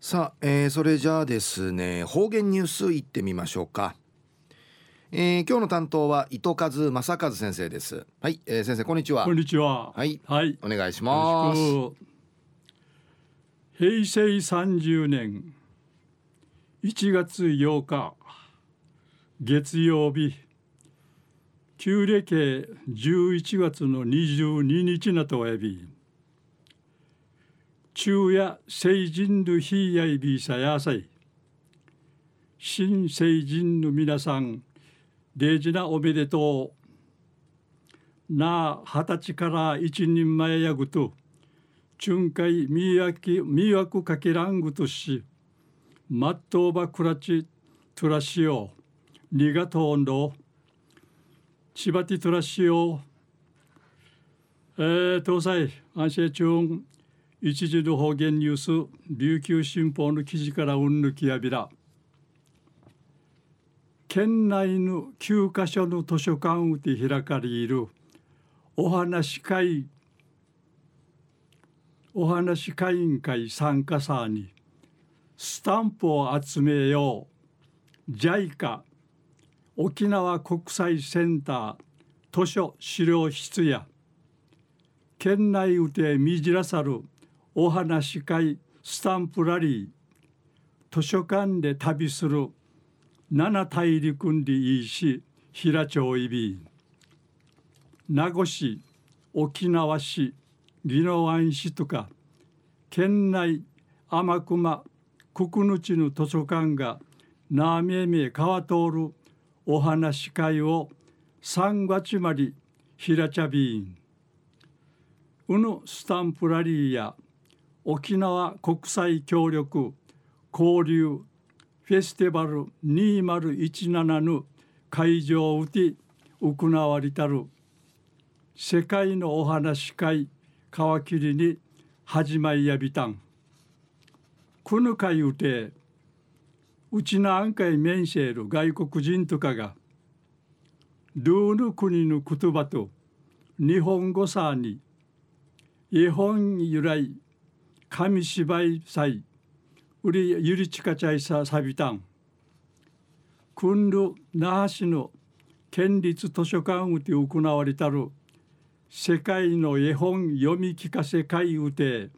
さあ、えー、それじゃあですね方言ニュースいってみましょうか、えー、今日の担当は糸数正和先生です。はい、えー、先生こんにちは。こんにちは。はい、はい、お願いします。平成30年1月8日月曜日旧暦11月の22日なとおやび昼夜成人の日やいびさやさい。新成人の皆さん大事なおめでとう。なあ二十歳から一人前やぐと巡回迷惑迷惑かけらんぐとしまっとうばくらちとらしよう。にがとんどちばてとらしよう。えー、東西安心中一時の方言ニュース琉球新報の記事からうんぬきやびら。県内の9カ所の図書館で開かれるお話会お話会員会参加者にスタンプを集めよう JICA 沖縄国際センター図書資料室や県内うてみじらさるお話会スタンプラリー図書館で旅する七大陸んでいいし平町いび名護市沖縄市宜野湾市とか県内天熊国ぬちの図書館がなめめ川通るお話会を3月まで平茶びんうぬスタンプラリーや沖縄国際協力交流フェスティバル2017の会場で行われたる世界のお話会皮切りに始まりやびたん。この会うてうちなあんかい面せる外国人とかがルール国の言葉と日本語さに日本由来紙芝居祭売りゆりちかちゃいささびたんくんる那覇市の県立図書館うて行われたる世界の絵本読み聞かせ会うて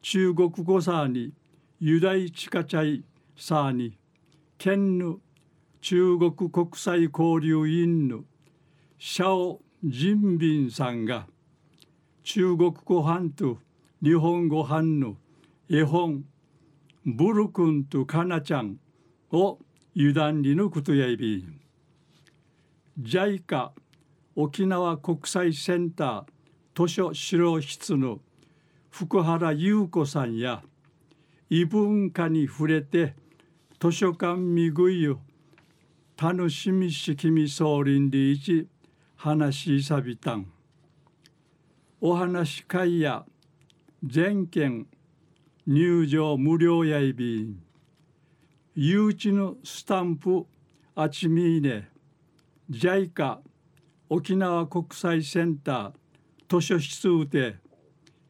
中国語さにユダイチカチャイさに県の中国国際交流員のシャオ・ジンビンさんが中国語版と日本語版の絵本ブル君とカナちゃんを油断にのことやいび。JICA 沖縄国際センター図書資料室の福原優子さんや異文化に触れて図書館見食いを楽しみしきみ総林で一話しさびたんお話会や全県入場無料やいびん。誘致のスタンプあちみいね。JICA 沖縄国際センター図書室で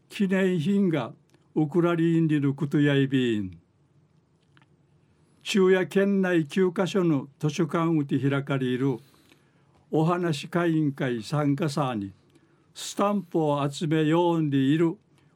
記念品がウクラリンリのことやいびん。中夜県内9カ所の図書館うて開かれるお話会員会参加者にスタンプを集めようんでいる